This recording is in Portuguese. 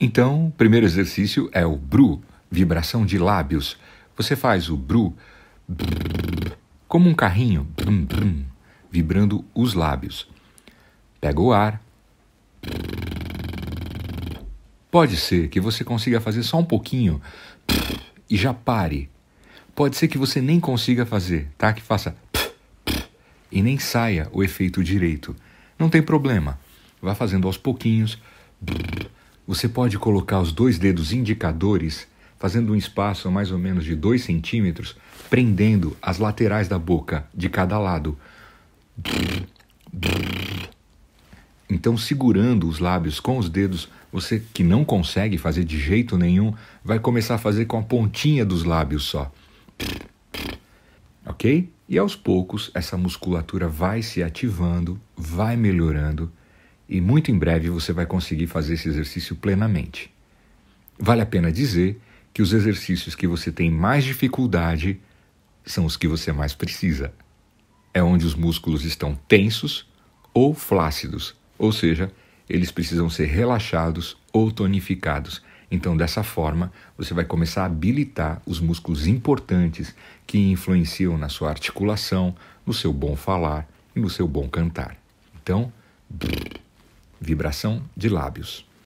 Então, o primeiro exercício é o BRU, vibração de lábios. Você faz o BRU como um carrinho, vibrando os lábios. Pega o ar. Pode ser que você consiga fazer só um pouquinho e já pare. Pode ser que você nem consiga fazer, tá? Que faça e nem saia o efeito direito. Não tem problema. Vá fazendo aos pouquinhos. Você pode colocar os dois dedos indicadores, fazendo um espaço mais ou menos de 2 centímetros, prendendo as laterais da boca de cada lado. Então, segurando os lábios com os dedos, você que não consegue fazer de jeito nenhum, vai começar a fazer com a pontinha dos lábios só. Ok? E aos poucos, essa musculatura vai se ativando, vai melhorando e muito em breve você vai conseguir fazer esse exercício plenamente. Vale a pena dizer que os exercícios que você tem mais dificuldade são os que você mais precisa. É onde os músculos estão tensos ou flácidos, ou seja, eles precisam ser relaxados ou tonificados. Então, dessa forma, você vai começar a habilitar os músculos importantes que influenciam na sua articulação, no seu bom falar e no seu bom cantar. Então, vibração de lábios.